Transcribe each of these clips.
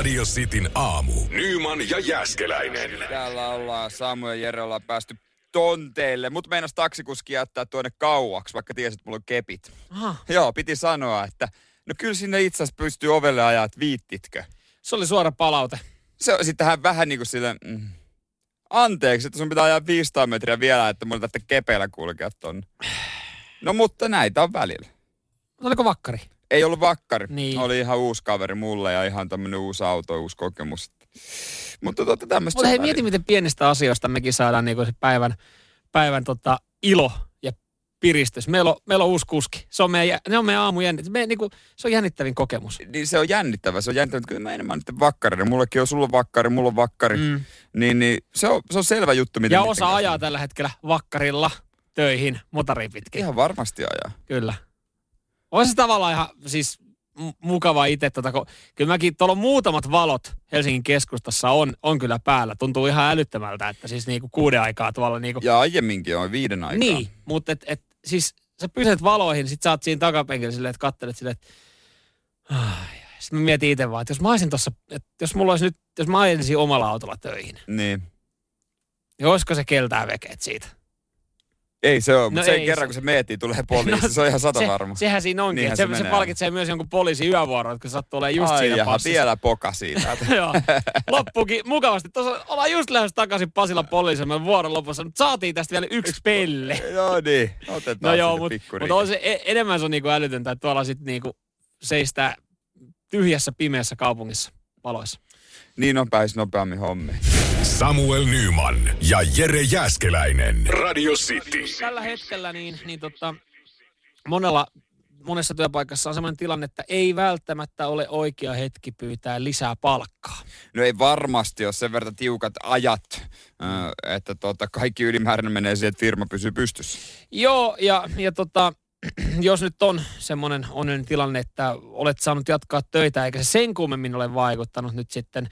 Radio Cityn aamu. Nyman ja Jäskeläinen. Täällä ollaan Samu ja Jere ollaan päästy tonteille, mutta meinas taksikuski jättää tuonne kauaksi, vaikka tiesi, että mulla on kepit. Aha. Joo, piti sanoa, että no kyllä sinne itse asiassa pystyy ovelle ajaa, että viittitkö. Se oli suora palaute. Se on sitten hän vähän niin kuin sille, mm, anteeksi, että sun pitää ajaa 500 metriä vielä, että mulla tästä kepeillä kulkea tonne. No mutta näitä on välillä. Oliko vakkari? Ei ollut vakkari. Niin. Oli ihan uusi kaveri mulle ja ihan tämmönen uusi auto, uusi kokemus. Mutta tota tämmöistä. Mutta hei, mieti, miten pienistä asioista mekin saadaan niinku se päivän, päivän tota, ilo ja piristys. Meillä on, meillä on uusi kuski. Se on meidän, ne on meidän aamu jännit. Me, niinku, se on jännittävin kokemus. Niin se on jännittävä, se on jännittävä. Kyllä mä enemmän nyt vakkari. Mullekin on, sulla on vakkari, mulla on vakkari. Mm. Niin, niin se, on, se on selvä juttu, miten Ja osa ajaa tällä hetkellä vakkarilla töihin motari pitkin. Ihan varmasti ajaa. Kyllä. On se tavallaan ihan siis mukava itse. Tota, kun, kyllä mäkin, tuolla on muutamat valot Helsingin keskustassa on, on kyllä päällä. Tuntuu ihan älyttömältä, että siis niinku kuuden aikaa tuolla niinku. Ja aiemminkin on viiden aikaa. Niin, mutta et, et, siis sä pysäät valoihin, sit sä oot siinä takapenkillä silleen, että kattelet silleen, että sitten mä mietin itse vaan, että jos mä olisin tossa, että jos mulla olisi nyt, jos mä ajelisin omalla autolla töihin, Niin. niin olisiko se keltää vekeet siitä? Ei se ole, No mutta sen kerran se- kun se meetii, tulee poliisi. No, se on ihan sata se, varma. Sehän siinä onkin, Niinhän se se, se, palkitsee myös jonkun poliisin yövuoron, kun sattuu olemaan just Ai siinä jaha, passissa. vielä poka siitä. Joo, loppukin mukavasti. Tuossa ollaan just lähdössä takaisin Pasilan poliisin vuoron lopussa, mutta saatiin tästä vielä yksi pelle. no niin, otetaan No joo, mutta mut on se, e- enemmän se on niinku älytöntä, että tuolla sitten niinku seistää tyhjässä pimeässä kaupungissa valoissa. Niin on pääs nopeammin hommiin. Samuel Nyman ja Jere Jäskeläinen. Radio City. Tällä hetkellä niin, niin tota, monella, monessa työpaikassa on sellainen tilanne, että ei välttämättä ole oikea hetki pyytää lisää palkkaa. No ei varmasti ole sen verran tiukat ajat, että tota, kaikki ylimääräinen menee siihen, että firma pysyy pystyssä. Joo, ja, ja tota, jos nyt on semmoinen onnellinen tilanne, että olet saanut jatkaa töitä, eikä se sen kummemmin ole vaikuttanut nyt sitten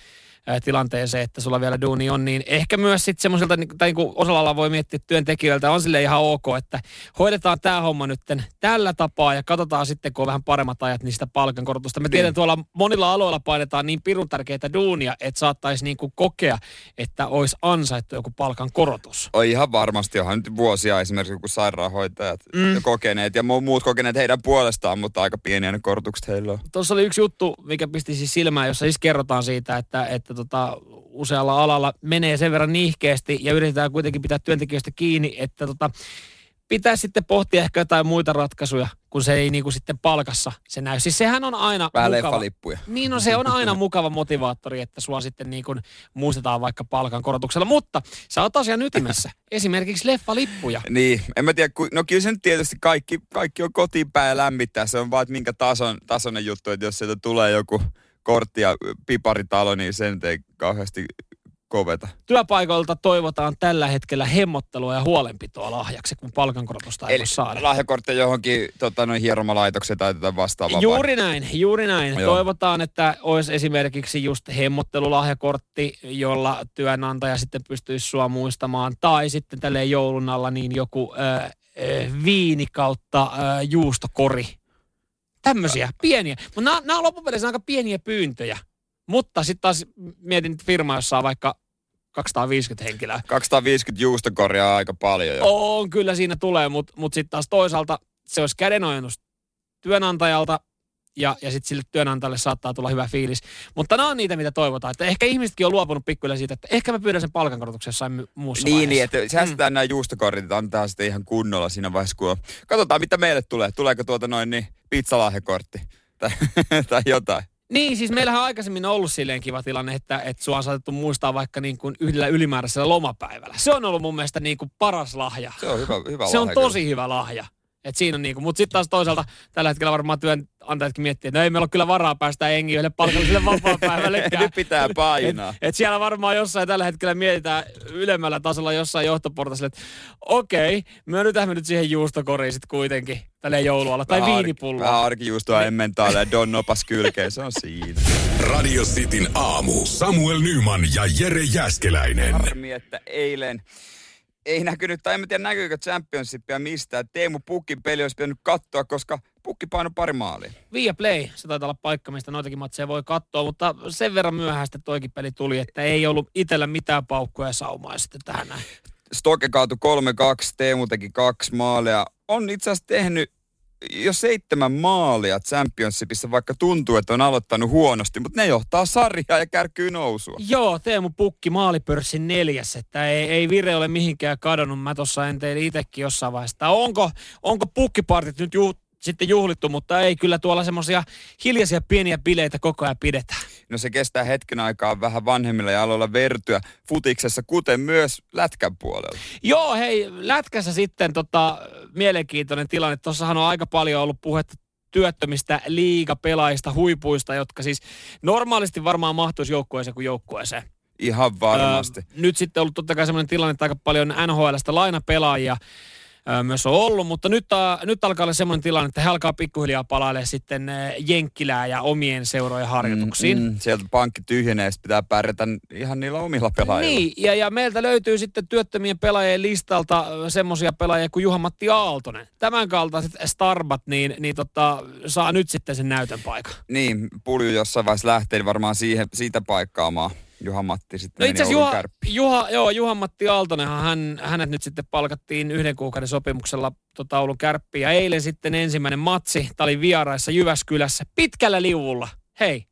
tilanteeseen, että sulla vielä duuni on, niin ehkä myös sitten semmoiselta, niin- tai niin kuin osalla voi miettiä työntekijöiltä, on sille ihan ok, että hoidetaan tämä homma nyt tällä tapaa ja katsotaan sitten, kun on vähän paremmat ajat, niin sitä palkankorotusta. Me tiedän, tuolla monilla aloilla painetaan niin pirun tärkeitä duunia, että saattaisi niin kuin kokea, että olisi ansaittu joku palkankorotus. Oi ihan varmasti, onhan nyt vuosia esimerkiksi joku sairaanhoitajat mm. kokeneet ja mu- muut kokeneet heidän puolestaan, mutta aika pieniä ne korotukset heillä on. Tuossa oli yksi juttu, mikä pisti siis silmään, jossa siis kerrotaan siitä, että, että tota, usealla alalla menee sen verran niihkeästi ja yritetään kuitenkin pitää työntekijöistä kiinni, että tota, pitää sitten pohtia ehkä jotain muita ratkaisuja, kun se ei niinku sitten palkassa se näy. Siis sehän on aina Vähän mukava. leffalippuja. Niin no se on aina mukava motivaattori, että sua sitten niin kuin muistetaan vaikka palkankorotuksella. Mutta sä oot asian ytimessä. Esimerkiksi leffalippuja. Niin, en mä tiedä, no kyllä se nyt tietysti kaikki, kaikki on kotiin päin lämmittää. Se on vaan, että minkä tason, tasoinen juttu, että jos sieltä tulee joku kortti ja piparitalo, niin sen ei kauheasti koveta. Työpaikoilta toivotaan tällä hetkellä hemmottelua ja huolenpitoa lahjaksi, kun palkankorotusta ei voi saada. lahjakortti johonkin tota, noin hieromalaitokseen tai tätä vastaavaa. Juuri näin, juuri näin. Joo. Toivotaan, että olisi esimerkiksi just hemmottelulahjakortti, jolla työnantaja sitten pystyisi sua muistamaan. Tai sitten tälleen joulun alla niin joku äh, äh, viini kautta äh, juustokori. Tämmöisiä, pieniä. Mutta nämä on loppupeleissä aika pieniä pyyntöjä. Mutta sitten taas mietin nyt firmaa, jossa on vaikka 250 henkilöä. 250 juustokoria on aika paljon jo. On, kyllä siinä tulee, mutta mut sitten taas toisaalta se olisi kädenojennus työnantajalta ja, ja sitten sille työnantajalle saattaa tulla hyvä fiilis. Mutta nämä on niitä, mitä toivotaan. Että ehkä ihmisetkin on luopunut pikkuille siitä, että ehkä mä pyydän sen palkankorotuksen jossain muussa Niin, niin, vaiheessa. että säästetään mm. nämä juustokorit, että antaa sitten ihan kunnolla siinä vaiheessa, kun on. Katsotaan, mitä meille tulee. Tuleeko tuota noin niin pizzalahjakortti tai, tai jotain. Niin, siis meillähän on aikaisemmin ollut silleen kiva tilanne, että, että sua on saatettu muistaa vaikka niin kuin yhdellä ylimääräisellä lomapäivällä. Se on ollut mun mielestä niin kuin paras lahja. Se on hyvä, hyvä Se on lahja tosi hyvä lahja. Et siinä on niinku, mutta sitten taas toisaalta tällä hetkellä varmaan työnantajatkin miettii, että no ei meillä ole kyllä varaa päästä engi yhdelle palkalliselle vapaa-päivällekään. Nyt pitää painaa. Et, et siellä varmaan jossain tällä hetkellä mietitään ylemmällä tasolla jossain johtoportaisella, että okei, me nyt nyt siihen juustokoriin sitten kuitenkin tälleen joulualla. Tai Vähän viinipulloa. Vähän arkijuustoa emmentaaleja ja Don Nopas kylkeen, se on siinä. Radio Cityn aamu. Samuel Nyman ja Jere Jäskeläinen. Harmi, että eilen ei näkynyt, tai en tiedä näkyykö Championshipia mistään. Teemu Pukin peli olisi pitänyt katsoa, koska pukki paino pari maalia. Via Play, se taitaa olla paikka, mistä noitakin matseja voi katsoa, mutta sen verran myöhäistä toikin peli tuli, että ei ollut itsellä mitään paukkuja ja saumaa sitten tähän näin. Stoke kaatui 3-2, Teemu teki kaksi maalia. On itse asiassa tehnyt jo seitsemän maalia Championshipissa, vaikka tuntuu, että on aloittanut huonosti, mutta ne johtaa sarjaa ja kärkyy nousua. Joo, Teemu Pukki maalipörssin neljäs, että ei, ei vire ole mihinkään kadonnut. Mä tuossa en teille itsekin jossain vaiheessa. Onko, onko pukkipartit nyt ju, sitten juhlittu, mutta ei kyllä tuolla semmoisia hiljaisia pieniä bileitä koko ajan pidetään. No se kestää hetken aikaa vähän vanhemmilla jaloilla vertyä futiksessa, kuten myös lätkän puolella. Joo, hei, lätkässä sitten tota, mielenkiintoinen tilanne. Tuossahan on aika paljon ollut puhetta työttömistä liigapelaajista, huipuista, jotka siis normaalisti varmaan mahtuisi joukkueeseen kuin joukkueeseen. Ihan varmasti. Öö, nyt sitten on ollut totta kai sellainen tilanne, että aika paljon NHLstä lainapelaajia myös on ollut, mutta nyt, uh, nyt alkaa olla semmoinen tilanne, että he alkaa pikkuhiljaa palaille sitten Jenkkilää ja omien seurojen harjoituksiin. Mm, mm, sieltä pankki tyhjenee, pitää pärjätä ihan niillä omilla pelaajilla. Niin, ja, ja meiltä löytyy sitten työttömien pelaajien listalta semmoisia pelaajia kuin Juha-Matti Aaltonen. Tämän kaltaiset starbat, niin, niin tota, saa nyt sitten sen näytön paikan. Niin, pulju jossain vaiheessa lähtee niin siihen, siitä paikkaamaan. Juha-Matti sitten no itse asiassa Juha, Juha, joo, Juha-Matti Aaltonenhan, hän, hänet nyt sitten palkattiin yhden kuukauden sopimuksella tota Oulun kärppiin. Ja eilen sitten ensimmäinen matsi, tämä oli vieraissa Jyväskylässä, pitkällä liuvulla. Hei,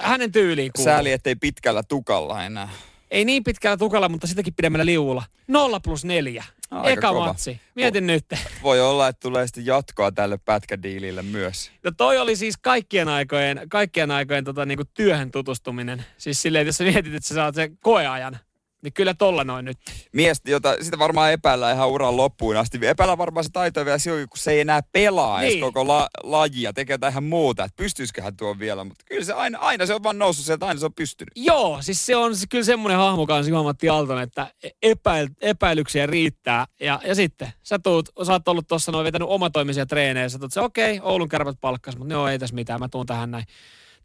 hänen tyyliin kuuluu. Sääli, ettei pitkällä tukalla enää. Ei niin pitkällä tukalla, mutta sitäkin pidemmällä liuvulla. Nolla plus neljä. Aika Eka kova. matsi. Mietin Vo, nyt. Voi olla, että tulee sitten jatkoa tälle pätkädiilille myös. No toi oli siis kaikkien aikojen, kaikkien aikojen tota, niinku työhön tutustuminen. Siis silleen, että jos sä mietit, että sä saat sen koeajan niin kyllä tolla noin nyt. Mies, jota sitä varmaan epäillä ihan uran loppuun asti. Epäillä varmaan se taito vielä silloin, kun se ei enää pelaa niin. koko la, lajia, tekee jotain ihan muuta. Että pystyisiköhän tuo vielä, mutta kyllä se aina, aina se on vaan noussut sieltä, aina se on pystynyt. Joo, siis se on kyllä semmoinen hahmo kanssa Juha-Matti Aaltonen, että epäil, epäilyksiä riittää. Ja, ja sitten sä, tuut, sä oot ollut tuossa noin vetänyt omatoimisia treenejä, sä tuut se okei, okay, Oulun kärpät palkkas, mutta joo, ei tässä mitään, mä tuun tähän näin.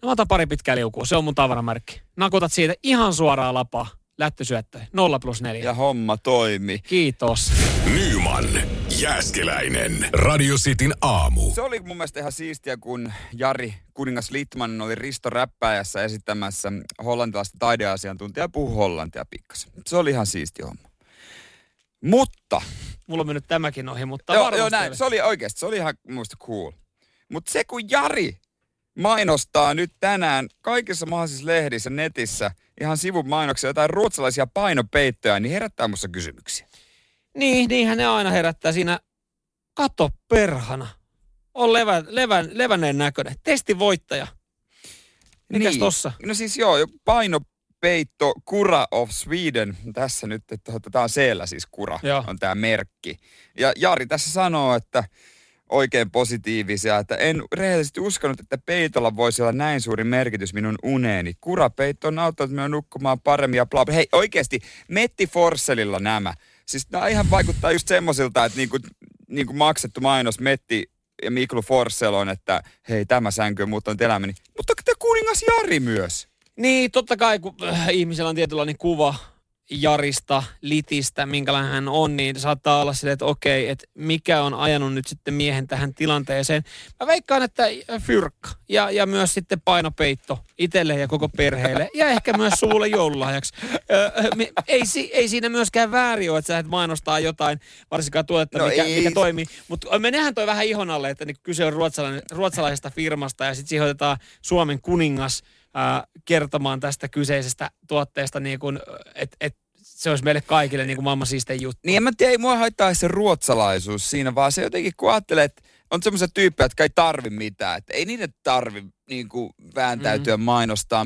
No mä otan pari pitkää liukua, se on mun tavaramerkki. Nakutat siitä ihan suoraan lapaa lättysyöttö. 0 plus 4. Ja homma toimi. Kiitos. Nyman, Jääskeläinen, Radio Cityn aamu. Se oli mun mielestä ihan siistiä, kun Jari Kuningas Littman oli Risto Räppäjässä esittämässä hollantilaista taideasiantuntijaa puhu hollantia pikkasen. Se oli ihan siisti homma. Mutta... Mulla on mennyt tämäkin ohi, mutta joo, joo, näin. Se oli oikeasti, se oli ihan muista cool. Mutta se kun Jari mainostaa nyt tänään kaikissa mahdollisissa lehdissä, netissä, ihan sivun mainoksia, jotain ruotsalaisia painopeittoja, niin herättää musta kysymyksiä. Niin, niinhän ne aina herättää siinä. Kato perhana. On levä, levä, levänneen näköinen. Testivoittaja. Mikäs niin. tossa? No siis joo, painopeitto Kura of Sweden. Tässä nyt, että tämä on siellä siis Kura, joo. on tämä merkki. Ja Jari tässä sanoo, että oikein positiivisia, että en rehellisesti uskonut, että peitolla voisi olla näin suuri merkitys minun uneeni. Kurapeitto on auttanut minua nukkumaan paremmin ja bla. Hei, oikeasti, Metti Forsselilla nämä. Siis nämä ihan vaikuttaa just semmoisilta, että niinku, niinku maksettu mainos Metti ja Miklu Forssell on, että hei, tämä sänky on muuttanut elämäni. Mutta kuningas Jari myös. Niin, totta kai, kun äh, ihmisellä on tietynlainen kuva Jarista, Litistä, minkälainen hän on, niin saattaa olla silleen, että okei, että mikä on ajanut nyt sitten miehen tähän tilanteeseen. Mä veikkaan, että fyrkka ja, ja myös sitten painopeitto itselle ja koko perheelle ja ehkä myös suulle joululahjaksi. Öö, ei, ei siinä myöskään väärin ole, että sä et mainostaa jotain, varsinkaan tuotetta, no mikä, mikä toimii. Mutta menehän toi vähän ihon alle, että niin kyse on ruotsalaisesta firmasta ja sitten siihen otetaan Suomen kuningas – kertomaan tästä kyseisestä tuotteesta, niin kuin, että et, se olisi meille kaikille niin kuin maailman siistein juttu. Niin en mä tiedä, ei mua haittaa se ruotsalaisuus siinä, vaan se jotenkin kun ajattelee, että on semmoisia tyyppejä, jotka ei tarvi mitään. Että ei niitä tarvi niin kuin vääntäytyä mm. mainostaa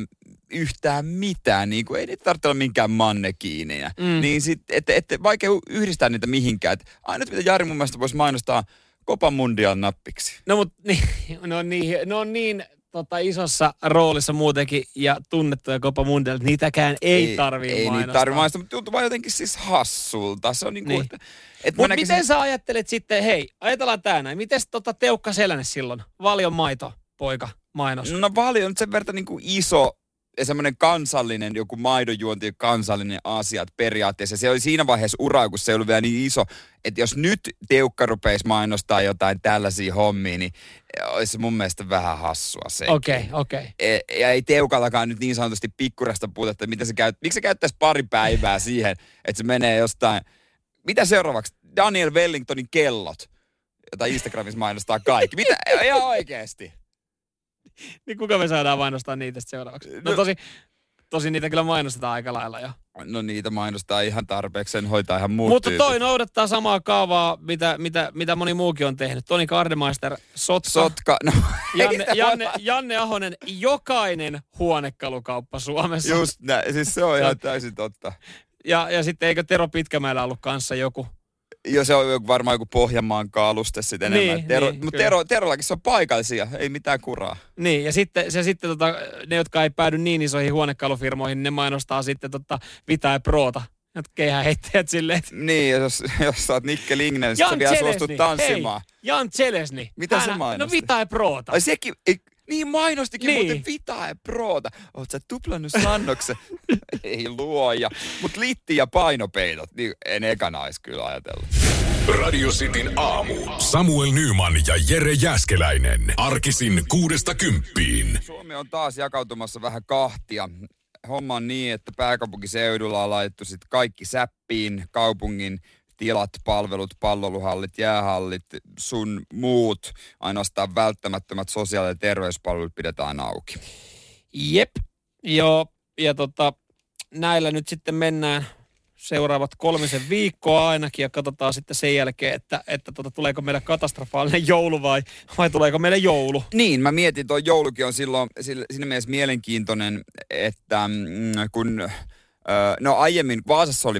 yhtään mitään. Niin kuin, ei niitä tarvitse olla minkään mannekiineja. Mm. Niin sit, et, et, vaikea yhdistää niitä mihinkään. Et ainut mitä Jari mun mielestä voisi mainostaa Copa Mundial nappiksi. No mutta niin, no niin, no niin tota, isossa roolissa muutenkin ja tunnettuja Copa Mundial, niitäkään ei, ei tarvii ei mainostaa. Ei tarvii mainostaa, mutta tuntuu vaan jotenkin siis hassulta. Se on niin kuin, niin. että, että Mutta miten sä ajattelet sitten, hei, ajatellaan tää näin, miten tota Teukka Selänen silloin, valion maito, poika, mainos? No valion on sen verran niin kuin iso semmoinen kansallinen, joku maidonjuonti, kansallinen asiat periaatteessa. Se oli siinä vaiheessa ura, kun se ei ollut vielä niin iso, että jos nyt Teukka rupeisi mainostaa jotain tällaisia hommia, niin olisi mun mielestä vähän hassua se. Okei, okay, okei. Okay. Ja ei Teukallakaan nyt niin sanotusti pikkurasta puutetta, mitä se käy, miksi se käyttäisi pari päivää siihen, että se menee jostain, mitä seuraavaksi? Daniel Wellingtonin kellot, jota Instagramissa mainostaa kaikki. Mitä? Ihan oikeesti niin kuka me saadaan mainostaa niitä seuraavaksi? No, no tosi, tosi niitä kyllä mainostetaan aika lailla jo. No niitä mainostaa ihan tarpeeksi, sen hoitaa ihan muut Mutta tyypit. toi noudattaa samaa kaavaa, mitä, mitä, mitä moni muukin on tehnyt. Toni Kardemeister, Sotka. Sotka, no. Janne, Janne, Janne Ahonen, jokainen huonekalukauppa Suomessa. Just näin, siis se on ihan täysin totta. Ja, ja sitten eikö Tero Pitkämäellä ollut kanssa joku jo se on varmaan joku Pohjanmaan kaaluste sitten enemmän. Niin, Tero, niin, mutta Tero, Terollakin se on paikallisia, ei mitään kuraa. Niin, ja sitten, se sitten tota, ne, jotka ei päädy niin isoihin huonekalufirmoihin, ne mainostaa sitten tota Vita ja Proota. Keihään heittäjät silleen. Niin, jos, jos sä oot Nikke Lingnen, niin sä vielä suostut tanssimaan. Hei, Jan Chelesni. Mitä Hän, se mainosti? No Vita ja Proota. Ai sekin, ei, niin mainostikin niin. muuten Vita ja Proota. Oot sä tuplannut sannoksen? Ei luoja. Mut litti ja painopeitot, niin en ekana olisi kyllä ajatellut. Radio Cityn aamu. Samuel Nyman ja Jere Jäskeläinen. Arkisin kuudesta kymppiin. Suomi on taas jakautumassa vähän kahtia. Homma on niin, että pääkaupunkiseudulla on laitettu sit kaikki säppiin kaupungin tilat, palvelut, palloluhallit, jäähallit, sun muut, ainoastaan välttämättömät sosiaali- ja terveyspalvelut pidetään auki. Jep, joo, ja tota, näillä nyt sitten mennään seuraavat kolmisen viikkoa ainakin ja katsotaan sitten sen jälkeen, että, että tota, tuleeko meille katastrofaalinen joulu vai, vai tuleeko meille joulu. Niin, mä mietin, tuo joulukin on silloin siinä mielessä mielenkiintoinen, että mm, kun No aiemmin Vaasassa oli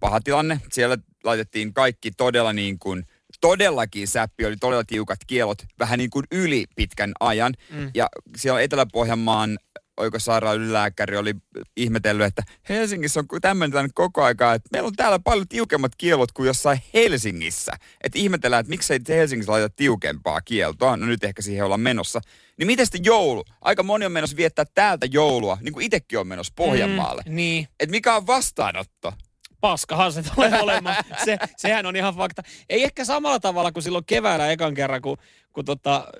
paha tilanne. Siellä laitettiin kaikki todella niin kuin, todellakin säppi, oli todella tiukat kielot, vähän niin kuin yli pitkän ajan. Mm. Ja siellä Etelä-Pohjanmaan ylilääkäri oli ihmetellyt, että Helsingissä on tämmöinen koko aika, että meillä on täällä paljon tiukemmat kielot kuin jossain Helsingissä. Että ihmetellään, että miksei Helsingissä laita tiukempaa kieltoa, no nyt ehkä siihen ollaan menossa. Niin miten sitten joulu? Aika moni on menossa viettää täältä joulua, niin kuin itsekin on menossa Pohjanmaalle. Mm, niin. Et mikä on vastaanotto? Paskahan se tulee olemaan. Se, sehän on ihan fakta. Ei ehkä samalla tavalla kuin silloin keväällä ekan kerran, kun, kun tota,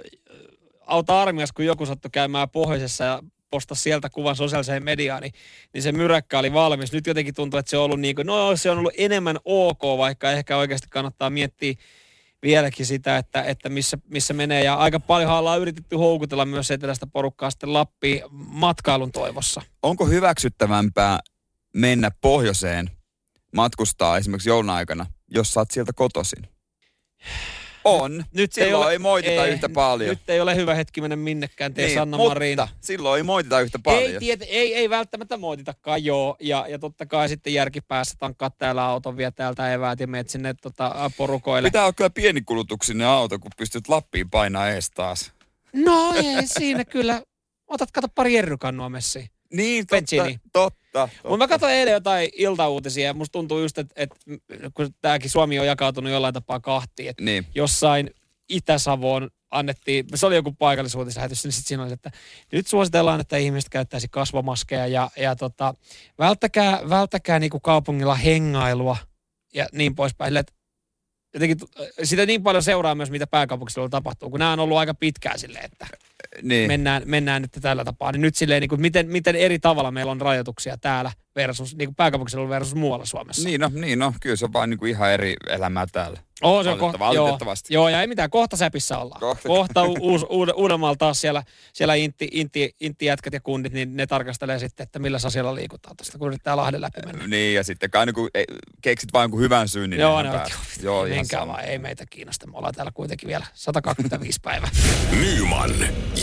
auta armias, kun joku sattui käymään pohjoisessa ja postasi sieltä kuvan sosiaaliseen mediaan, niin, niin se myräkkä oli valmis. Nyt jotenkin tuntuu, että se on ollut niin kuin, no se on ollut enemmän ok, vaikka ehkä oikeasti kannattaa miettiä vieläkin sitä, että, että missä, missä menee. Ja aika paljon ollaan yritetty houkutella myös etelästä porukkaa sitten Lappiin matkailun toivossa. Onko hyväksyttävämpää mennä pohjoiseen matkustaa esimerkiksi joulun aikana, jos sä oot sieltä kotoisin? On. Nyt silloin ei, ole, ei moitita ei, yhtä paljon. Nyt ei ole hyvä hetki mennä minnekään, tee niin, Sanna mutta Marin. silloin ei moitita yhtä paljon. Ei, tiet, ei, ei välttämättä moititakaan, joo. Ja, ja totta kai sitten järkipäässä tankkaa täällä auton, vie täältä eväät ja meet sinne tota, porukoille. Pitää olla kyllä pienikulutuksinen auto, kun pystyt Lappiin painaa ees taas. No ei siinä kyllä. Otat kato pari jerrykannua messiin. Niin, totta, totta, totta. Mutta mä katsoin eilen jotain iltauutisia ja musta tuntuu just, että, että kun tämäkin Suomi on jakautunut jollain tapaa kahtiin, että niin. jossain Itä-Savoon annettiin, se oli joku paikallisuutislähetys, niin sitten siinä oli, että nyt suositellaan, että ihmiset käyttäisi kasvomaskeja ja, ja tota, välttäkää, välttäkää niinku kaupungilla hengailua ja niin poispäin. Että jotenkin sitä niin paljon seuraa myös, mitä pääkaupunkiseudulla tapahtuu, kun nämä on ollut aika pitkään silleen, että niin. mennään, mennään nyt tällä tapaa. Niin nyt silleen, niin kuin miten, miten eri tavalla meillä on rajoituksia täällä versus niin kuin pääkaupunkiseudulla versus muualla Suomessa. Niin no, niin no, kyllä se on vaan niin kuin ihan eri elämää täällä. Oh, se on kohta, valitettavasti. Joo, joo, ja ei mitään, kohta säpissä ollaan. Kohta, kohta uus, uud, Uudemmalla taas siellä, siellä intti, intti, intti jätkät ja kundit, niin ne tarkastelee sitten, että millä asialla liikutaan tuosta, kun yrittää Lahden läpi mennä. Niin, ja sitten kai niin kuin, keksit vain kuin hyvän syyn, niin Joo, ne on, joo, menkää vaan, ei meitä kiinnosta. Me ollaan täällä kuitenkin vielä 125 päivää. Nyman,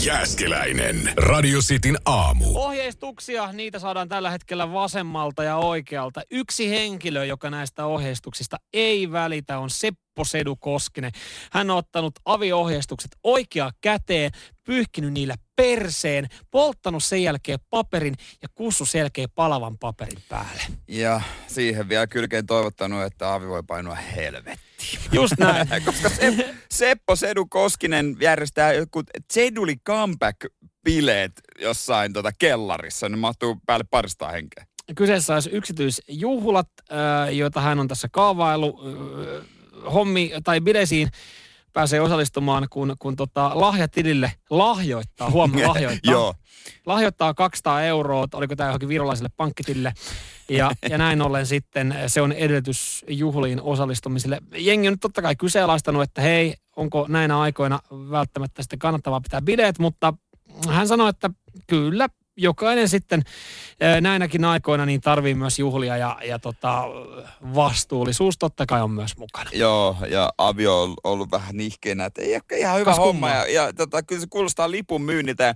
Jääskeläinen, Radio Cityn aamu. Ohjeistuksia, niitä saadaan tällä hetkellä vasemmalta ja oikealta. Yksi henkilö, joka näistä ohjeistuksista ei välitä, on Seppo Sedu Koskinen. Hän on ottanut aviohjeistukset oikea käteen, pyyhkinyt niillä perseen, polttanut sen jälkeen paperin ja kussu sen jälkeen palavan paperin päälle. Ja siihen vielä kylkeen toivottanut, että avi voi painua helvettiin. Just näin. Koska se, Seppo Sedu Koskinen järjestää joku Zeduli Comeback bileet jossain tota kellarissa. Ne mahtuu päälle parista henkeä. Kyseessä olisi yksityisjuhlat, joita hän on tässä kaavailu. Hommi tai bileisiin pääsee osallistumaan, kun, kun tota, lahjatilille lahjoittaa, huomaa lahjoittaa. Joo. lahjoittaa 200 euroa, oliko tämä johonkin virolaiselle pankkitille. Ja, ja näin ollen sitten se on edellytys juhliin osallistumiselle. Jengi on nyt totta kai kyseenalaistanut, että hei, onko näinä aikoina välttämättä sitten kannattavaa pitää bileet, mutta hän sanoi, että kyllä jokainen sitten näinäkin aikoina niin tarvii myös juhlia ja, ja tota, vastuullisuus totta kai on myös mukana. Joo, ja Avio on ollut vähän nihkeenä, että ei ole ihan hyvä Kas homma. Ja, ja tota, kyllä se kuulostaa lipun myynniltä. Ja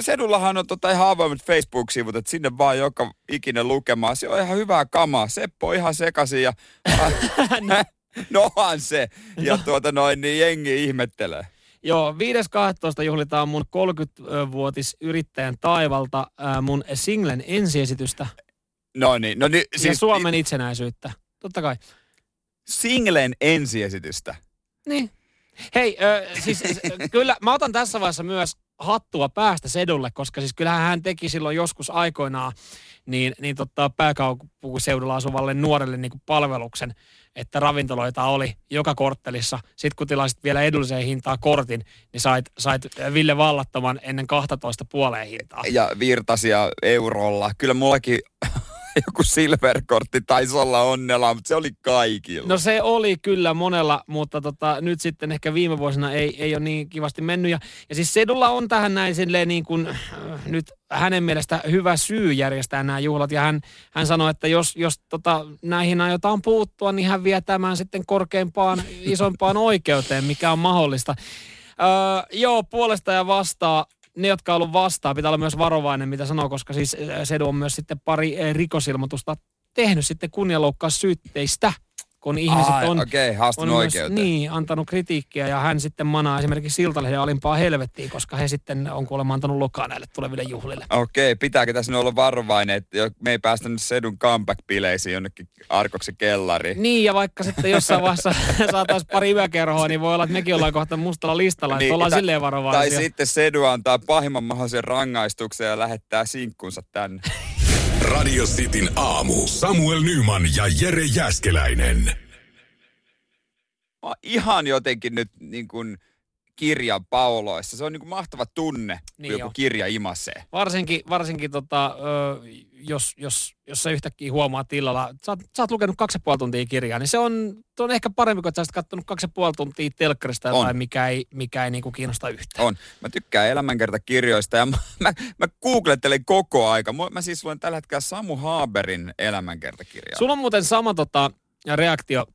Sedullahan on tota ihan avoimet Facebook-sivut, että sinne vaan joka ikinen lukemaan. Se on ihan hyvää kamaa. Seppo on ihan sekaisin ja... Nohan se. Ja no. tuota noin, niin jengi ihmettelee. Joo, 5.12. juhlitaan mun 30-vuotis yrittäjän taivalta mun singlen ensiesitystä. No niin, no niin. Siis, ja Suomen itsenäisyyttä, totta kai. Singlen ensiesitystä? Niin. Hei, äh, siis kyllä mä otan tässä vaiheessa myös hattua päästä Sedulle, koska siis kyllähän hän teki silloin joskus aikoinaan niin, niin tota, pääkaupunkiseudulla asuvalle nuorelle niin kuin palveluksen, että ravintoloita oli joka korttelissa. Sitten kun tilasit vielä edulliseen hintaa kortin, niin sait, sait Ville Vallattoman ennen 12 puoleen hintaa. Ja virtasia eurolla. Kyllä mullakin joku silverkortti taisi olla onnella, mutta se oli kaikilla. No se oli kyllä monella, mutta tota, nyt sitten ehkä viime vuosina ei, ei ole niin kivasti mennyt. Ja, ja siis Sedulla on tähän näin silleen niin kuin, äh, nyt hänen mielestä hyvä syy järjestää nämä juhlat. Ja hän, hän sanoi, että jos, jos tota, näihin aiotaan puuttua, niin hän vie tämän sitten korkeimpaan, isompaan oikeuteen, mikä on mahdollista. Öö, joo, puolesta ja vastaa ne, jotka on ollut vastaan, pitää olla myös varovainen, mitä sanoo, koska siis Sedu on myös sitten pari rikosilmoitusta tehnyt sitten kunnianloukkaus syytteistä kun ihmiset Ai, on, okay, on myös, niin, antanut kritiikkiä ja hän sitten manaa esimerkiksi Siltalehden alimpaa helvettiin, koska he sitten on kuulemma antanut lokaa näille tuleville juhlille. Okei, okay, pitääkö tässä olla varovainen, että me ei päästä nyt Sedun comeback-bileisiin jonnekin Arkoksi kellariin. Niin, ja vaikka sitten jossain vaiheessa saataisiin pari yökerhoa, niin voi olla, että mekin ollaan kohta mustalla listalla, niin, että ollaan ta- silleen varovaisia. Tai sitten Sedu antaa pahimman mahdollisen rangaistuksen ja lähettää sinkkunsa tänne. Radio Cityn aamu. Samuel Nyman ja Jere Jäskeläinen. Mä ihan jotenkin nyt niin kuin kirjan pauloissa. Se on niin kuin mahtava tunne, niin kun joku jo. kirja imasee. Varsinkin, varsinkin tota, jos, jos, jos sä yhtäkkiä huomaat tilalla, sä, oot, sä oot lukenut kaksi ja puoli tuntia kirjaa, niin se on, on ehkä parempi kuin että sä olisit katsonut kaksi ja puoli tuntia telkkarista jotain, mikä ei, mikä ei niinku kiinnosta yhtään. On. Mä tykkään elämänkertakirjoista ja mä, mä, mä googlettelen koko aika. Mä siis luen tällä hetkellä Samu Haaberin elämänkertakirjaa. Sulla on muuten sama tota, reaktio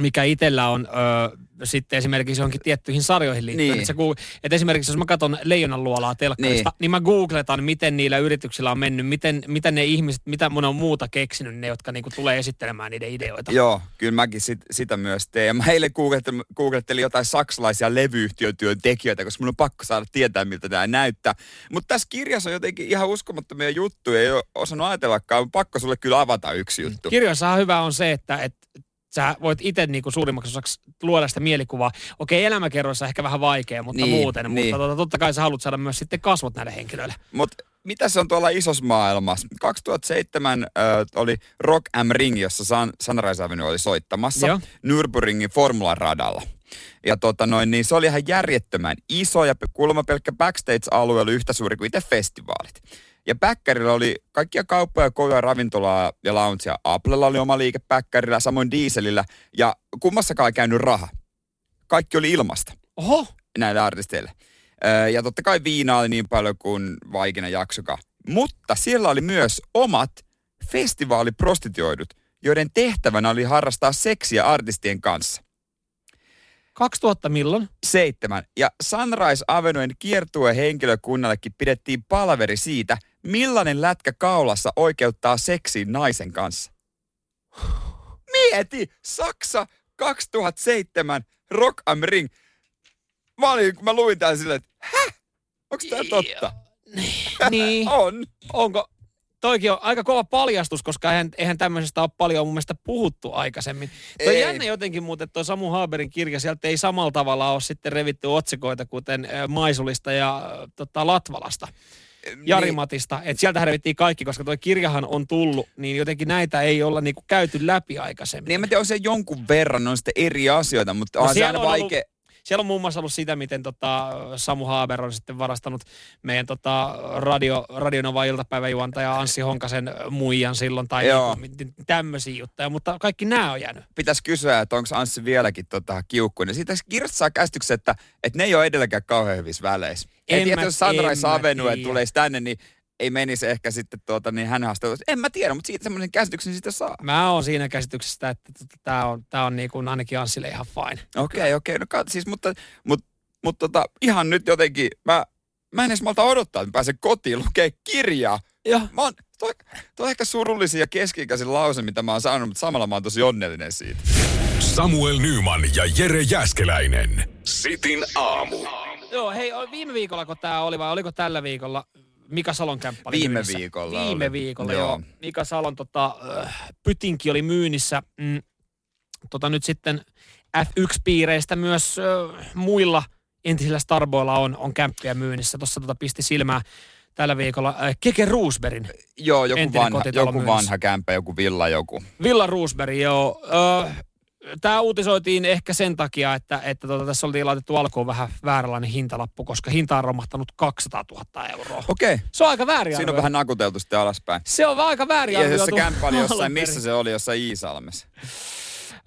mikä itsellä on ö, sitten esimerkiksi johonkin tiettyihin sarjoihin liittyen. Niin. Että, kun, että esimerkiksi jos mä katson Leijonan luolaa telkkarista, niin. niin mä googletan, miten niillä yrityksillä on mennyt, miten, miten ne ihmiset, mitä mun on muuta keksinyt, ne, jotka niinku tulee esittelemään niiden ideoita. Joo, kyllä mäkin sit, sitä myös teen. Mä eilen googlettelin, googlettelin jotain saksalaisia levyyhtiötyöntekijöitä, koska mun on pakko saada tietää, miltä tämä näyttää. Mutta tässä kirjassa on jotenkin ihan uskomattomia juttuja, ei ole osannut ajatellakaan, pakko sulle kyllä avata yksi juttu. Kirjoissa hyvä on se, että, että sä voit itse niinku suurimmaksi osaksi luoda sitä mielikuvaa. Okei, elämäkerroissa ehkä vähän vaikea, mutta niin, muuten. Niin. Mutta tota, totta kai sä haluat saada myös sitten kasvot näille henkilöille. Mutta mitä se on tuolla isossa maailmassa? 2007 äh, oli Rock am Ring, jossa San, Sunrise Avenue oli soittamassa Joo. Nürburgringin formularadalla. Ja tota noin, niin se oli ihan järjettömän iso ja kuulemma pelkkä backstage-alue oli yhtä suuri kuin itse festivaalit. Ja Päkkärillä oli kaikkia kauppoja, kouluja, ravintolaa ja launcea. Applella oli oma liike Päkkärillä, samoin Dieselillä. Ja kummassakaan ei käynyt raha. Kaikki oli ilmasta. Oho. Näille artisteille. Ja totta kai viina oli niin paljon kuin vaikina jaksoka. Mutta siellä oli myös omat festivaaliprostituoidut, joiden tehtävänä oli harrastaa seksiä artistien kanssa. 2000 milloin? Seitsemän. Ja Sunrise Avenuen kiertue henkilökunnallekin pidettiin palaveri siitä, millainen lätkä kaulassa oikeuttaa seksiin naisen kanssa. Mieti! Saksa 2007 Rock am Ring. Mä olin, kun mä luin tämän silleen, että häh? Onko tämä totta? niin. on. Onko? toikin on aika kova paljastus, koska eihän, eihän tämmöisestä ole paljon mun mielestä puhuttu aikaisemmin. Tuo Ei. jännä jotenkin muuten, että tuo Samu Haberin kirja, sieltä ei samalla tavalla ole sitten revitty otsikoita, kuten Maisulista ja tota, Latvalasta. Jari Niin. Matista, että sieltä revittiin kaikki, koska tuo kirjahan on tullut, niin jotenkin näitä ei olla niinku käyty läpi aikaisemmin. Niin en mä tiedä, on se jonkun verran, ne on sitten eri asioita, mutta No on se aina on ollut- vaikea. Siellä on muun muassa ollut sitä, miten tota Samu Haaber on sitten varastanut meidän tota radio, Radionova iltapäiväjuontaja Anssi Honkasen muijan silloin tai Joo. niinku, tämmöisiä juttuja, mutta kaikki nämä on jäänyt. Pitäisi kysyä, että onko Anssi vieläkin tota, kiukkuinen. Siitä kirjasta saa käsityksen, että, että ne ei ole edelläkään kauhean hyvissä väleissä. En En tiedä, mä- jos Sunrise Avenue tulisi tänne, niin ei menisi ehkä sitten tuota, niin hän haastattelussa. En mä tiedä, mutta siitä semmoisen käsityksen siitä saa. Mä oon siinä käsityksestä, että tota, tämä on, tää on niinku ainakin Anssille ihan fine. Okei, okay, okei. Okay. No kat, siis, mutta, mutta, mutta tota, ihan nyt jotenkin, mä, mä en edes malta odottaa, että mä pääsen kotiin lukee kirjaa. Ja Mä oon, toi, toi on ehkä surullisin ja keski-ikäisin lause, mitä mä oon saanut, mutta samalla mä oon tosi onnellinen siitä. Samuel Nyman ja Jere Jäskeläinen. Sitin aamu. Joo, hei, viime viikolla kun tämä oli vai oliko tällä viikolla Mika Salon kämppä oli Viime myynnissä? viikolla Viime oli. viikolla, Joo. joo. Mika Salon tota, äh, pytinki oli myynnissä. Mm, tota nyt sitten F1-piireistä myös äh, muilla entisillä Starboilla on, on kämppiä myynnissä. Tuossa tota pisti silmää tällä viikolla äh, Keke Roosbergin. Joo, joku, vanha, joku myynnissä. vanha kämppä, joku villa, joku. Villa Roosberg, joo. Äh, Tämä uutisoitiin ehkä sen takia, että, että tota, tässä oltiin laitettu alkuun vähän vääränlainen hintalappu, koska hinta on romahtanut 200 000 euroa. Okei, okay. Se on aika väärin siinä on vähän nakuteltu sitten alaspäin. Se on aika väärin Ja jos se arvioitu kämppä oli jossain, missä se oli, jossain Iisalmessa.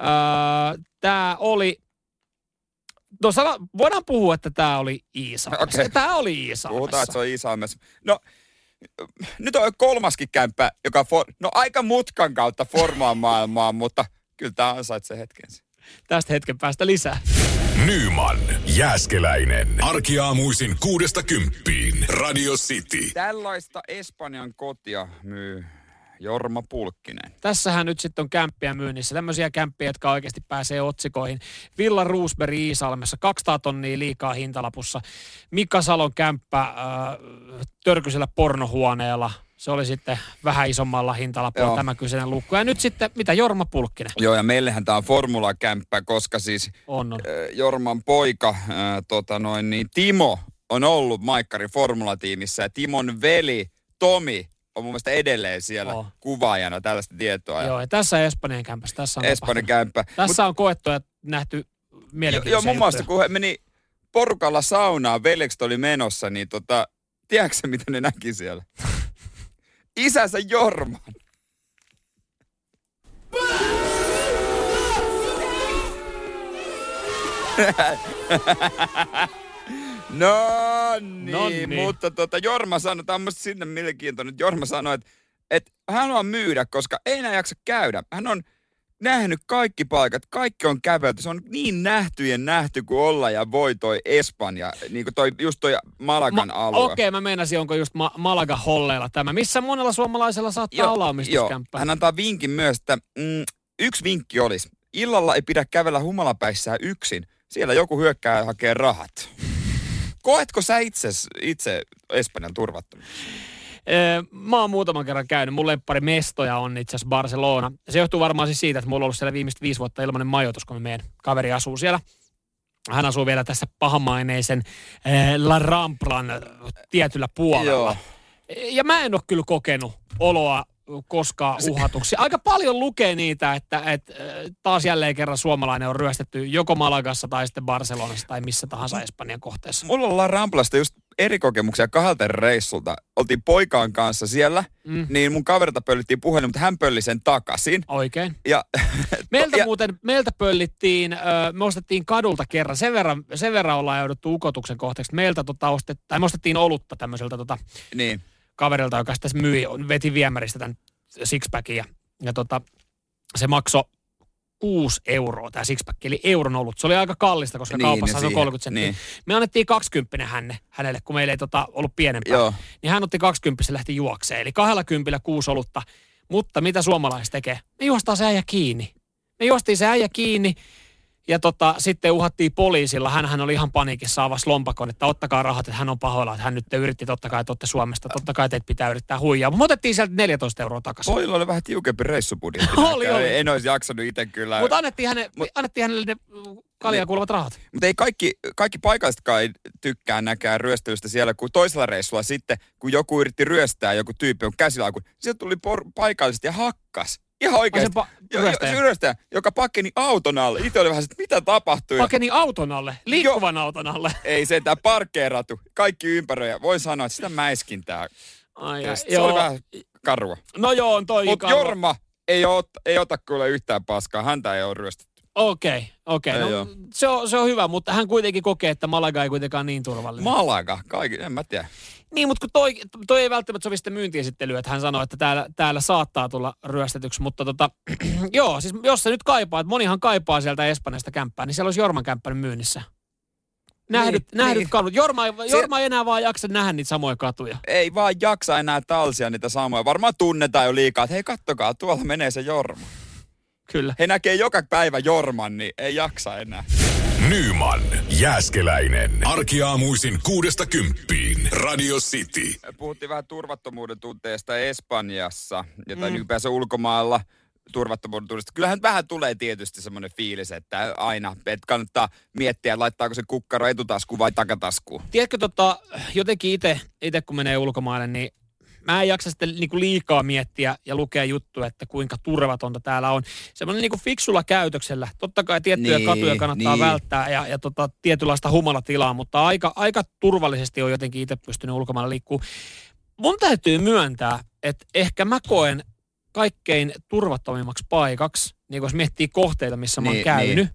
Öö, Tämä oli... No sana, voidaan puhua, että tämä oli Iisalmessa. Okei. Tämä oli Iisalmessa. Puhutaan, että se on Iisalmessa. No, nyt on kolmaskin kämppä, joka for, no aika mutkan kautta formaa maailmaa, mutta kyllä tämä ansaitsee hetkensä. Tästä hetken päästä lisää. Nyman, Jääskeläinen. Arkiaamuisin kuudesta kymppiin. Radio City. Tällaista Espanjan kotia myy Jorma Pulkkinen. Tässähän nyt sitten on kämppiä myynnissä. Tämmöisiä kämppiä, jotka oikeasti pääsee otsikoihin. Villa Roosberg Iisalmessa, 200 tonnia liikaa hintalapussa. Mika Salon kämppä äh, törkysellä pornohuoneella. Se oli sitten vähän isommalla hintalapulla Joo. tämä kyseinen lukku. Ja nyt sitten, mitä Jorma Pulkkinen Joo, ja meillähän tämä on formulakämppä, koska siis on? on. äh, Jorman poika, äh, tota noin, niin Timo on ollut Maikkarin formulatiimissä ja Timon veli Tomi on mun mielestä edelleen siellä Oh. kuvaajana tällaista tietoa. Joo, ja tässä Espanjan kämpässä. Tässä on, Espanjan kämppä. tässä on koettu ja nähty mielenkiintoisia joo, muun muassa juttuja. kun he meni porukalla saunaan, veljekset oli menossa, niin tota, tiedätkö mitä ne näki siellä? Isänsä Jorman. No niin, Nonni. mutta tota, Jorma sanoi, tämä on sinne mielenkiintoinen, Jorma sanoi, että, että hän haluaa myydä, koska ei enää jaksa käydä. Hän on nähnyt kaikki paikat, kaikki on kävelty. Se on niin nähtyjen nähty kuin olla ja voi toi Espanja, niin kuin toi, just toi Malagan Ma- alue. Okei, okay, mä meinasin, onko just Ma- Malaga Holleilla tämä. Missä monella suomalaisella saattaa olla joo, omistuskämppä? hän antaa vinkin myös, että mm, yksi vinkki olisi, illalla ei pidä kävellä humalapäissään yksin. Siellä joku hyökkää ja hakee rahat. Koetko sä itse, itse Espanjan turvattomuutta? Mä oon muutaman kerran käynyt. Mun lemppari mestoja on itse asiassa Barcelona. Se johtuu varmaan siis siitä, että mulla on ollut siellä viimeiset viisi vuotta ilmainen majoitus, kun meidän kaveri asuu siellä. Hän asuu vielä tässä pahamaineisen La Ramplan tietyllä puolella. Joo. Ja mä en ole kyllä kokenut oloa koskaan uhatuksi. Aika paljon lukee niitä, että, että äh, taas jälleen kerran suomalainen on ryöstetty joko Malagassa tai sitten Barcelonassa tai missä tahansa Espanjan kohteessa. Mulla on La Ramplasta just eri kokemuksia kahdelta reissulta. Oltiin poikaan kanssa siellä, Mm. niin mun kaverilta pöllittiin puhelin, mutta hän pölli sen takaisin. Oikein. Ja, Meiltä ja, muuten, meiltä pöllittiin, me ostettiin kadulta kerran, sen verran, sen verran ollaan jouduttu ukotuksen kohteeksi. Meiltä tota ostet, tai me ostettiin olutta tämmöiseltä tota, Niin, kaverilta, joka sitä myi, veti viemäristä tämän sixpackin ja, ja tota, se maksoi 6 euroa tämä sixpack, eli euron olut. Se oli aika kallista, koska Niin, kaupassa ja se on siihen- 30 senttiä. niin. Me annettiin 20 hänne, hänelle, kun meillä ei tota, ollut pienempää. joo. Niin hän otti 20 ja lähti juokseen. Eli 20 kuusi olutta. Mutta mitä suomalaiset tekee? Me juostaan se äijä kiinni. Me juostiin se äijä kiinni. Ja tota, sitten uhattiin poliisilla. Hänhän oli ihan paniikissa, avasi lompakon, että ottakaa rahat, että hän on pahoilla. Että hän nyt yritti, totta kai, että olette Suomesta. Totta kai teitä pitää yrittää huijaa. Mutta otettiin sieltä 14 euroa takaisin. Pojilla oli vähän tiukempi reissubudjetti. Oli, oli. En olisi jaksanut itse kyllä. Mutta annettiin, häne, Mut, annettiin hänelle ne kaljaa kuuluvat rahat. Mutta ei kaikki, kaikki paikallisetkaan ei tykkää näkää ryöstelystä siellä, kun toisella reissulla sitten, kun joku yritti ryöstää, joku tyyppi on käsillä, kun sieltä tuli por- paikallisesti ja hakkas. Ihan oikeasti. Pa- ryöstäjä, joka pakeni auton alle. Itse oli vähän, että mitä tapahtui. Pakeni auton alle? Liikkuvan jo, auton alle? Ei se, tämä parkkeeratu. Kaikki ympäröjä. Voin sanoa, että sitä mäiskintää. Ai, ja, se joo. oli vähän karua. No joo, on toi Mutta Jorma ei, ota, ei ota kyllä yhtään paskaa. Häntä ei ole ryöstetty. Okei, okay, okei. Okay. No, se, on, se on hyvä, mutta hän kuitenkin kokee, että Malaga ei kuitenkaan niin turvallinen. Malaga? Kaikki, en mä tiedä. Niin, mutta kun toi, toi ei välttämättä sovi sitten myyntiesittelyä, että hän sanoi, että täällä, täällä saattaa tulla ryöstetyksi, mutta tota, joo, siis jos se nyt kaipaa, että monihan kaipaa sieltä Espanjasta kämppää, niin siellä olisi Jorman kämppän myynnissä. Nähdyt, niin, nähdyt niin. kadut. Jorma, Jorma ei enää vaan jaksa nähdä niitä samoja katuja. Ei vaan jaksa enää talsia niitä samoja. Varmaan tunnetaan jo liikaa, että hei kattokaa, tuolla menee se Jorma. Kyllä. He näkee joka päivä Jorman, niin ei jaksa enää. Nyman, Jääskeläinen. Arkiaamuisin kuudesta kymppiin. Radio City. Puhuttiin vähän turvattomuuden tunteesta Espanjassa ja tai mm. ylipäänsä ulkomailla turvattomuuden tunteesta. Kyllähän vähän tulee tietysti semmoinen fiilis, että aina, että kannattaa miettiä, laittaako se kukkaro etutasku vai takatasku. Tiedätkö, tota, jotenkin itse kun menee ulkomaille, niin mä en jaksa sitten niinku liikaa miettiä ja lukea juttuja, että kuinka turvatonta täällä on. Semmoinen niinku fiksulla käytöksellä. Totta kai tiettyjä niin, katuja kannattaa niin. välttää ja, ja tota, tietynlaista humalatilaa, mutta aika, aika turvallisesti on jotenkin itse pystynyt ulkomailla liikkuu. Mun täytyy myöntää, että ehkä mä koen kaikkein turvattomimmaksi paikaksi, niin jos miettii kohteita, missä mä oon niin, käynyt, niin.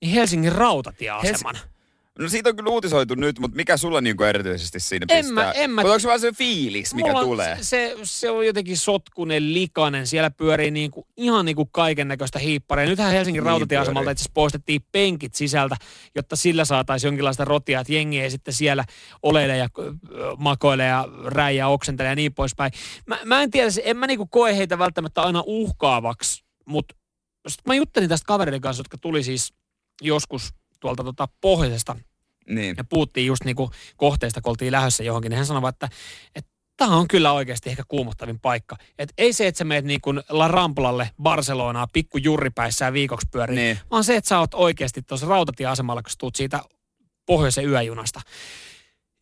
niin Helsingin rautatieaseman. Hels- No siitä on kyllä uutisoitu nyt, mutta mikä sulla niinku erityisesti siinä en pistää? Mä, en mä, onko se vaan se fiilis, mikä Mulla tulee? Se, se on jotenkin sotkunen, likainen. Siellä pyörii niinku, ihan niinku kaiken näköistä hiipparia. Nythän Helsingin niin rautatieasemalta itse poistettiin penkit sisältä, jotta sillä saataisiin jonkinlaista rotia, että jengi ei sitten siellä oleile ja makoile ja räijä oksentele ja niin poispäin. Mä, mä en tiedä, en mä niinku koe heitä välttämättä aina uhkaavaksi, mutta mä juttelin tästä kavereiden kanssa, jotka tuli siis joskus tuolta tota pohjoisesta. Niin. Ja puhuttiin just niinku kohteista, kun oltiin lähdössä johonkin, niin hän sanoi, että, että tämä on kyllä oikeasti ehkä kuumottavin paikka. Et ei se, että sä meet niin kuin La Ramplalle Barcelonaa pikku jurripäissään viikoksi pyöriin, niin. vaan se, että sä oot oikeasti tuossa rautatieasemalla, kun tuut siitä pohjoisen yöjunasta.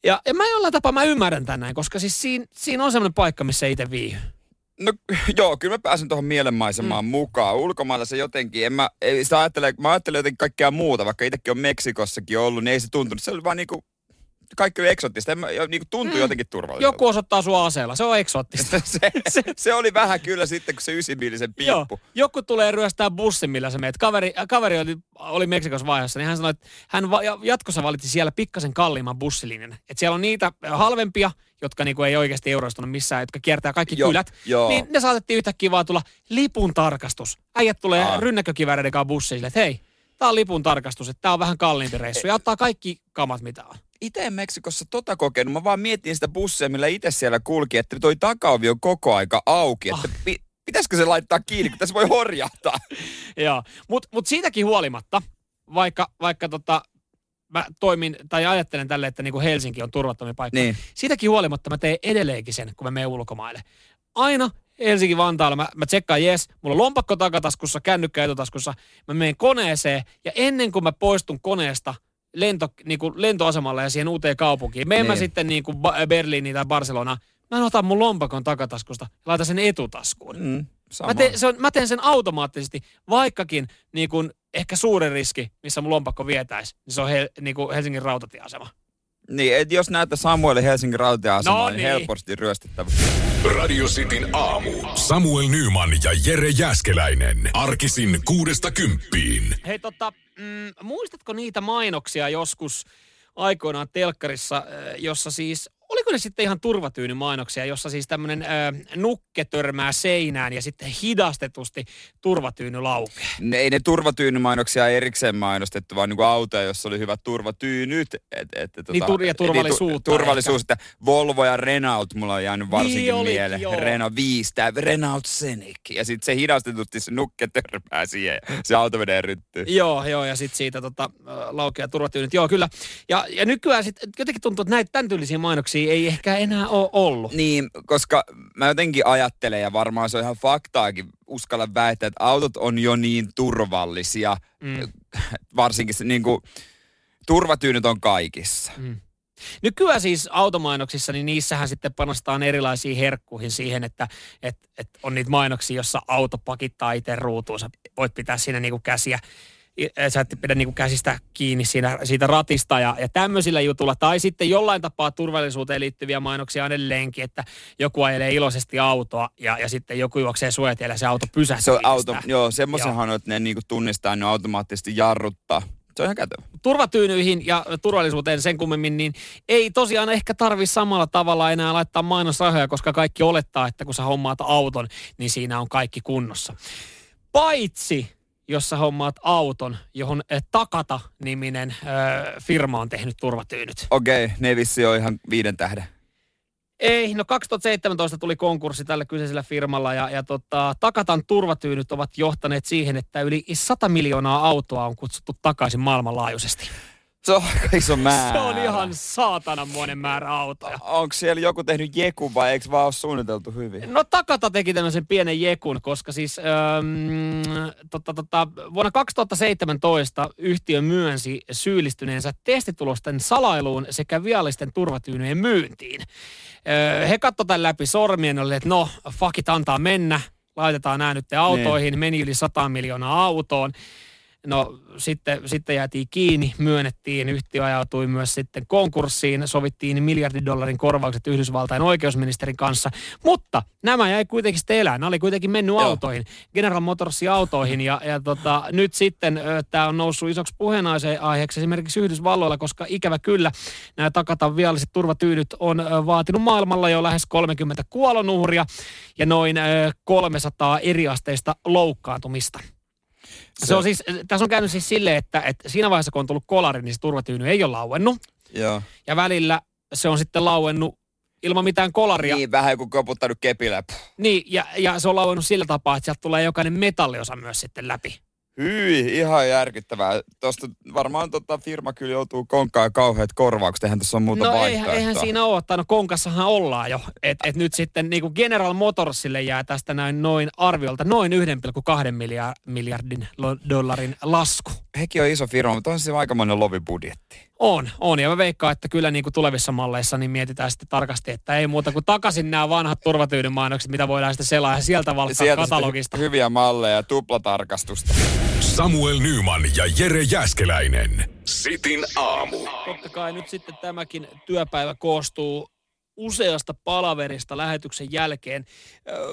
Ja, ja mä jollain tapaa mä ymmärrän tänään, koska siis siinä, siinä on semmoinen paikka, missä itse viihy. No joo, kyllä mä pääsen tuohon mielenmaisemaan mm. mukaan. Ulkomailla se jotenkin, en mä, ei sitä ajattele, mä ajattelen jotenkin kaikkea muuta, vaikka itsekin on Meksikossakin ollut, niin ei se tuntunut. Se oli vaan niinku kaikki oli eksoottista. Mä, niin tuntui mm. jotenkin turvalliselta. Joku osoittaa sua aseella, se on eksoottista. se, se, se, oli vähän kyllä sitten, kun se ysimillisen piippu. Joo. Joku tulee ryöstää bussin, millä sä meet. Kaveri, kaveri oli, oli Meksikossa vaiheessa, niin hän sanoi, että hän va, jatkossa valitsi siellä pikkasen kalliimman bussilinjan. Että siellä on niitä halvempia, jotka niinku ei oikeasti euroistunut missään, jotka kiertää kaikki jo, kylät, jo. niin ne saatettiin yhtäkkiä vaan tulla lipun tarkastus. Äijät tulee rynnäkkökiväreiden kanssa bussille, että hei, tää on lipun tarkastus, että tää on vähän kalliimpi reissu. Ja ottaa kaikki kamat, mitä on itse Meksikossa tota kokenut. Mä vaan mietin sitä bussia, millä itse siellä kulki, että toi takaovi on koko aika auki. Että ah. pi- pitäisikö se laittaa kiinni, kun tässä voi horjahtaa. Joo, mutta mut siitäkin huolimatta, vaikka, vaikka tota, mä toimin tai ajattelen tälle, että niin kuin Helsinki on turvattomia paikka. Niin. Siitäkin huolimatta mä teen edelleenkin sen, kun mä menen ulkomaille. Aina Helsinki Vantaalla, mä, mä tsekkaan, jes, mulla on lompakko takataskussa, kännykkä etutaskussa, mä menen koneeseen ja ennen kuin mä poistun koneesta – lento, niin kuin lentoasemalle ja siihen uuteen kaupunkiin. Niin. mä sitten niin kuin Berliiniin tai Barcelona. Mä otan mun lompakon takataskusta ja laitan sen etutaskuun. Mm, mä, teen, se on, mä teen sen automaattisesti, vaikkakin niin kuin ehkä suuri riski, missä mun lompakko vietäisi, niin se on he, niin kuin Helsingin rautatieasema. Niin, että jos näette Samuelin Helsingin rautatieasemaa, no niin. niin helposti ryöstettävä. Radio Cityn aamu. Samuel Nyman ja Jere Jäskeläinen. Arkisin kuudesta kymppiin. Hei tota, mm, muistatko niitä mainoksia joskus aikoinaan telkkarissa, jossa siis oliko ne sitten ihan turvatyynymainoksia, jossa siis tämmöinen nukke törmää seinään ja sitten hidastetusti turvatyyny laukee? Ne, ei ne turvatyynymainoksia erikseen mainostettu, vaan niinku autoja, jossa oli hyvät turvatyynyt. Et, et, tota, niin, tur- ja turvallisuutta. Niin, tu- turvallisuus, että Volvo ja Renault mulla on jäänyt varsinkin niin mieleen. Renault 5, tämä Renault Scenic. Ja sitten se hidastetusti se nukke törmää siihen se auto menee ryttyyn. Joo, joo, ja sitten siitä tota, laukea turvatyynyt. Joo, kyllä. Ja, ja nykyään sitten jotenkin tuntuu, että näitä tämän tyylisiä mainoksia ei ehkä enää ole ollut. Niin, koska mä jotenkin ajattelen, ja varmaan se on ihan faktaakin, uskalla väittää, että autot on jo niin turvallisia, mm. varsinkin se niin kuin, turvatyynyt on kaikissa. Mm. Nykyään siis automainoksissa, niin niissähän sitten panostetaan erilaisiin herkkuihin siihen, että et, et on niitä mainoksia, jossa auto pakittaa itse ruutuun. Sä voit pitää siinä niinku käsiä sä et pidä niinku käsistä kiinni siinä, siitä ratista ja, ja tämmöisillä jutulla. Tai sitten jollain tapaa turvallisuuteen liittyviä mainoksia on edelleenkin, että joku ajelee iloisesti autoa ja, ja sitten joku juoksee suojatielle ja se auto pysähtyy. Se on auto, joo, semmoisenhan on, että ne niinku tunnistaa, ne automaattisesti jarruttaa. Se on ihan kätevä. Turvatyynyihin ja turvallisuuteen sen kummemmin, niin ei tosiaan ehkä tarvi samalla tavalla enää laittaa mainosrahoja, koska kaikki olettaa, että kun sä hommaat auton, niin siinä on kaikki kunnossa. Paitsi jos sä hommaat auton, johon eh, Takata-niminen äh, firma on tehnyt turvatyynyt. Okei, okay, ne vissi on ihan viiden tähden. Ei, no 2017 tuli konkurssi tällä kyseisellä firmalla ja, ja tota, Takatan turvatyynyt ovat johtaneet siihen, että yli 100 miljoonaa autoa on kutsuttu takaisin maailmanlaajuisesti. Se on aika iso määrä. Se on ihan saatanan määrä autoja. Onko siellä joku tehnyt jekun vai eikö vaan ole suunniteltu hyvin? No Takata teki tämmöisen pienen jekun, koska siis ähm, tota, tota, vuonna 2017 yhtiö myönsi syyllistyneensä testitulosten salailuun sekä viallisten turvatyynyjen myyntiin. Äh, he katsoivat tämän läpi sormien, oli, että no, fuck it, antaa mennä, laitetaan nämä nyt autoihin, niin. meni yli 100 miljoonaa autoon. No sitten, sitten jäätiin kiinni, myönnettiin, yhtiö ajautui myös sitten konkurssiin, sovittiin miljardin dollarin korvaukset Yhdysvaltain oikeusministerin kanssa, mutta nämä jäi kuitenkin sitten elää, nämä oli kuitenkin mennyt Joo. autoihin, General Motorsin autoihin ja, ja tota, nyt sitten tämä on noussut isoksi puheenaiheeksi esimerkiksi Yhdysvalloilla, koska ikävä kyllä nämä takatan vialliset turvatyynyt on ö, vaatinut maailmalla jo lähes 30 kuolonuhria ja noin ö, 300 eriasteista loukkaantumista. Se, se on siis, tässä on käynyt siis silleen, että, että siinä vaiheessa kun on tullut kolari, niin se turvatyyny ei ole lauennut. Joo. Ja välillä se on sitten lauennut ilman mitään kolaria. Niin, vähän kuin koputtanut kepillä. Niin, ja, ja se on lauennut sillä tapaa, että sieltä tulee jokainen metalliosa myös sitten läpi. Hyi, ihan järkyttävää. Tuosta varmaan tota firma kyllä joutuu konkkaan kauheat korvaukset, eihän tässä on muuta no eihän, eihän siinä ole, että no konkassahan ollaan jo. Että et nyt sitten niin kuin General Motorsille jää tästä näin noin arviolta noin 1,2 miljardin dollarin lasku. Hekin on iso firma, mutta on se aikamoinen lovibudjetti. On, on. Ja mä veikkaan, että kyllä niin kuin tulevissa malleissa niin mietitään sitten tarkasti, että ei muuta kuin takaisin nämä vanhat turvatyyden mainokset, mitä voidaan sitten selaa ja sieltä valkkaa sieltä katalogista. hyviä malleja ja tuplatarkastusta. Samuel Nyman ja Jere Jäskeläinen. Sitin aamu. Totta kai nyt sitten tämäkin työpäivä koostuu useasta palaverista lähetyksen jälkeen,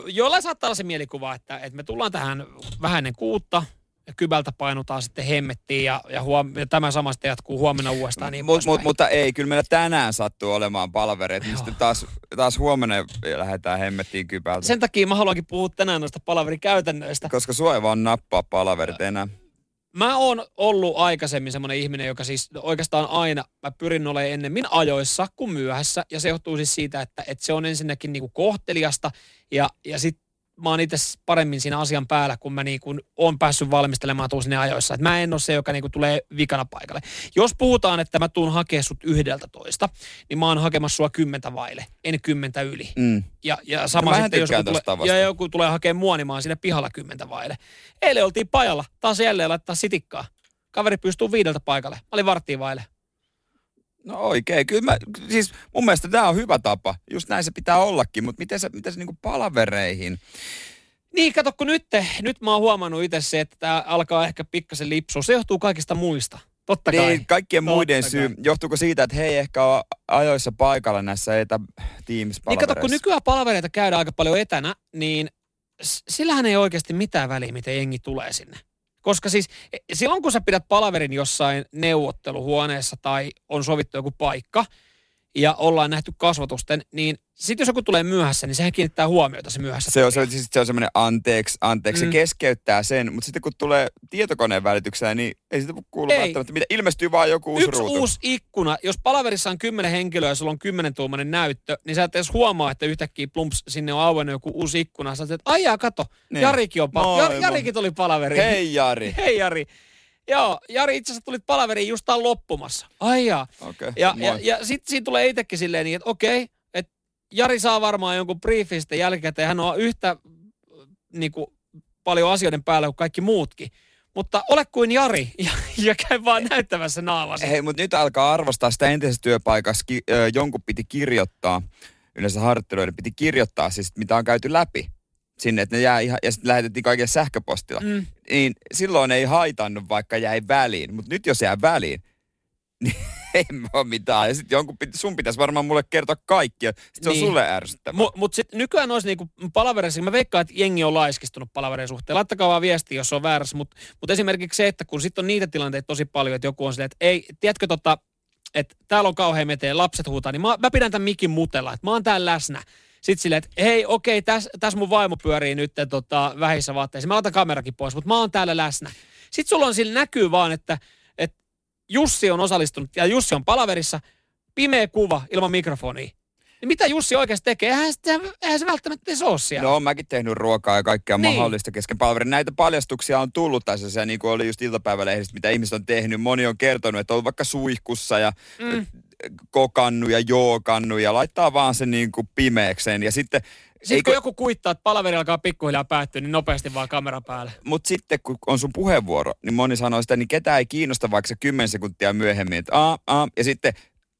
joilla saattaa olla se mielikuva, että, että me tullaan tähän vähän ennen kuutta, ja kybältä painutaan sitten hemmettiin ja, ja, huom- ja tämä sama sitten jatkuu huomenna uudestaan. Niin mut, mut, mutta ei, kyllä meillä tänään sattuu olemaan palavereita, niin sitten taas, taas huomenna lähdetään hemmettiin kybältä. Sen takia mä haluankin puhua tänään noista palaverikäytännöistä. Koska sua ei vaan nappaa palaverit enää. Mä oon ollut aikaisemmin semmoinen ihminen, joka siis oikeastaan aina, mä pyrin olemaan ennemmin ajoissa kuin myöhässä. Ja se johtuu siis siitä, että, että se on ensinnäkin niinku kohteliasta ja, ja sitten mä oon itse paremmin siinä asian päällä, kun mä niin kuin oon päässyt valmistelemaan tuun sinne ajoissa. Et mä en ole se, joka niin kuin tulee vikana paikalle. Jos puhutaan, että mä tuun hakemaan sut yhdeltä toista, niin mä oon hakemassa sua kymmentä vaille, en kymmentä yli. Mm. Ja, ja sama no, sitten, jos tulee, ja joku tulee hakemaan mua, niin mä oon siinä pihalla kymmentä vaille. Eilen oltiin pajalla, taas jälleen laittaa sitikkaa. Kaveri pystyy viideltä paikalle. Mä olin varttiin vaille. No oikein, kyllä mä, siis mun mielestä tämä on hyvä tapa. Just näin se pitää ollakin, mutta miten se, miten se niinku palavereihin? Niin, kato, kun nyt, nyt mä oon huomannut itse se, että tämä alkaa ehkä pikkasen lipsua. Se johtuu kaikista muista. Totta kai. Niin, kaikkien Totta muiden kai. syy. Johtuuko siitä, että he ei ehkä ole ajoissa paikalla näissä etä teams Niin kato, kun nykyään palvereita käydään aika paljon etänä, niin sillähän ei oikeasti mitään väliä, miten jengi tulee sinne. Koska siis e, silloin, kun sä pidät palaverin jossain neuvotteluhuoneessa tai on sovittu joku paikka, ja ollaan nähty kasvatusten, niin sitten jos joku tulee myöhässä, niin sehän kiinnittää huomiota se myöhässä. Se on, se, siis se on semmoinen anteeksi, anteeksi, Mm. se keskeyttää sen, mutta sitten kun tulee tietokoneen välityksellä, niin ei sitä kuulu Ei. välttämättä mitä. Ilmestyy vaan joku uusi Yksi ruutu. uusi ikkuna. Jos palaverissa on kymmenen henkilöä ja sulla on kymmenen tuumainen näyttö, niin sä et edes huomaa, että yhtäkkiä plumps sinne on auennut joku uusi ikkuna. Sä että ai jaa, kato, Niin. Jarikin, on pal- Moi, Jar- moi. Jarikin tuli palaveriin. Hei Jari. Hei Jari. Joo, Jari itse asiassa tulit palaveriin just tää on loppumassa. Ai jaa. Okei, Ja, moi. ja, ja sitten siinä tulee itsekin silleen niin, että okei, että Jari saa varmaan jonkun briefin sitten jälkikäteen. Hän on yhtä niin kuin, paljon asioiden päällä kuin kaikki muutkin. Mutta ole kuin Jari ja, ja käy vaan näyttämässä naamasi. Hei, mutta nyt alkaa arvostaa sitä entisessä työpaikassa. Ki, ö, jonkun piti kirjoittaa, yleensä harjoitteluiden piti kirjoittaa siis, mitä on käyty läpi sinne, että ne jää ihan, ja sitten lähetettiin kaikille sähköpostilla. Mm. Niin silloin ei haitannut, vaikka jäi väliin. Mutta nyt jos jää väliin, niin ei ole mitään. Ja sitten jonkun piti, sun pitäisi varmaan mulle kertoa kaikki. ja Sitten se on Niin. sulle ärsyttävää. Mutta mut sitten nykyään olisi niinku palaverissa, mä veikkaan, että jengi on laiskistunut palaverin suhteen. Laittakaa vaan viestiä, jos on väärässä. Mutta mut esimerkiksi se, että kun sitten on niitä tilanteita tosi paljon, että joku on silleen, että ei, tiedätkö tota, että täällä on kauhean meteen, lapset huutaa, niin mä, mä pidän tämän mikin mutella, että mä oon täällä läsnä. Sitten silleen, että hei, okei, tässä täs mun vaimo pyörii nyt tota, vähissä vaatteissa. Mä otan kamerakin pois, mutta mä oon täällä läsnä. Sitten sulla on sillä näkyy vaan, että, että Jussi on osallistunut ja Jussi on palaverissa, pimeä kuva ilman mikrofonia. Niin mitä Jussi oikeasti tekee? Eihän, sitä, eihän se välttämättä edes ole siellä. No mäkin tehnyt ruokaa ja kaikkea Niin. mahdollista kesken palvelin. Näitä paljastuksia on tullut tässä, se, niin kuin oli just iltapäivälehdistä, mitä ihmiset on tehnyt. Moni on kertonut, että on vaikka suihkussa ja Mm. Kokannut ja jookannut ja laittaa vaan sen niin kuin pimeäkseen. Ja sitten, Sitten kun joku kuittaa, että palaveri alkaa pikkuhiljaa päättyä, niin nopeasti vaan kamera päälle. mutta sitten kun on sun puheenvuoro, niin moni sanoo sitä, niin ketään ei kiinnosta vaikka se 10 sekuntia myöhemmin, että aa, aa, ja sitten,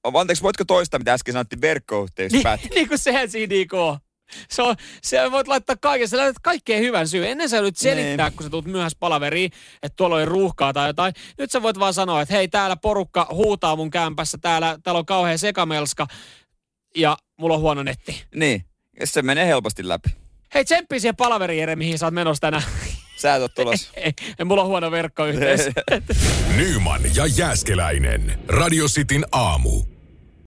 anteeksi, voitko toistaa, mitä äsken sanottiin verkkoyhteys Niin, niin kuin sehän siinä on. Se on, se voit laittaa kaiken, sä laitat kaikkeen hyvän syyn. Ennen sä nyt selittää, Niin. kun sä tulet myöhässä palaveriin, että tuolla oli ruuhkaa tai jotain. Nyt sä voit vaan sanoa, että hei, täällä porukka huutaa mun kämpässä, täällä, täällä on kauhea sekamelska ja mulla on huono netti. Niin, ja se menee helposti läpi. Hei, tsemppi siihen palaveriin, Jere, mihin sä oot menossa tänään. Sä et ole tulossa. ei, ei, mulla on huono verkkoyhteys. Nyman ja Jääskeläinen. Radio Cityn aamu.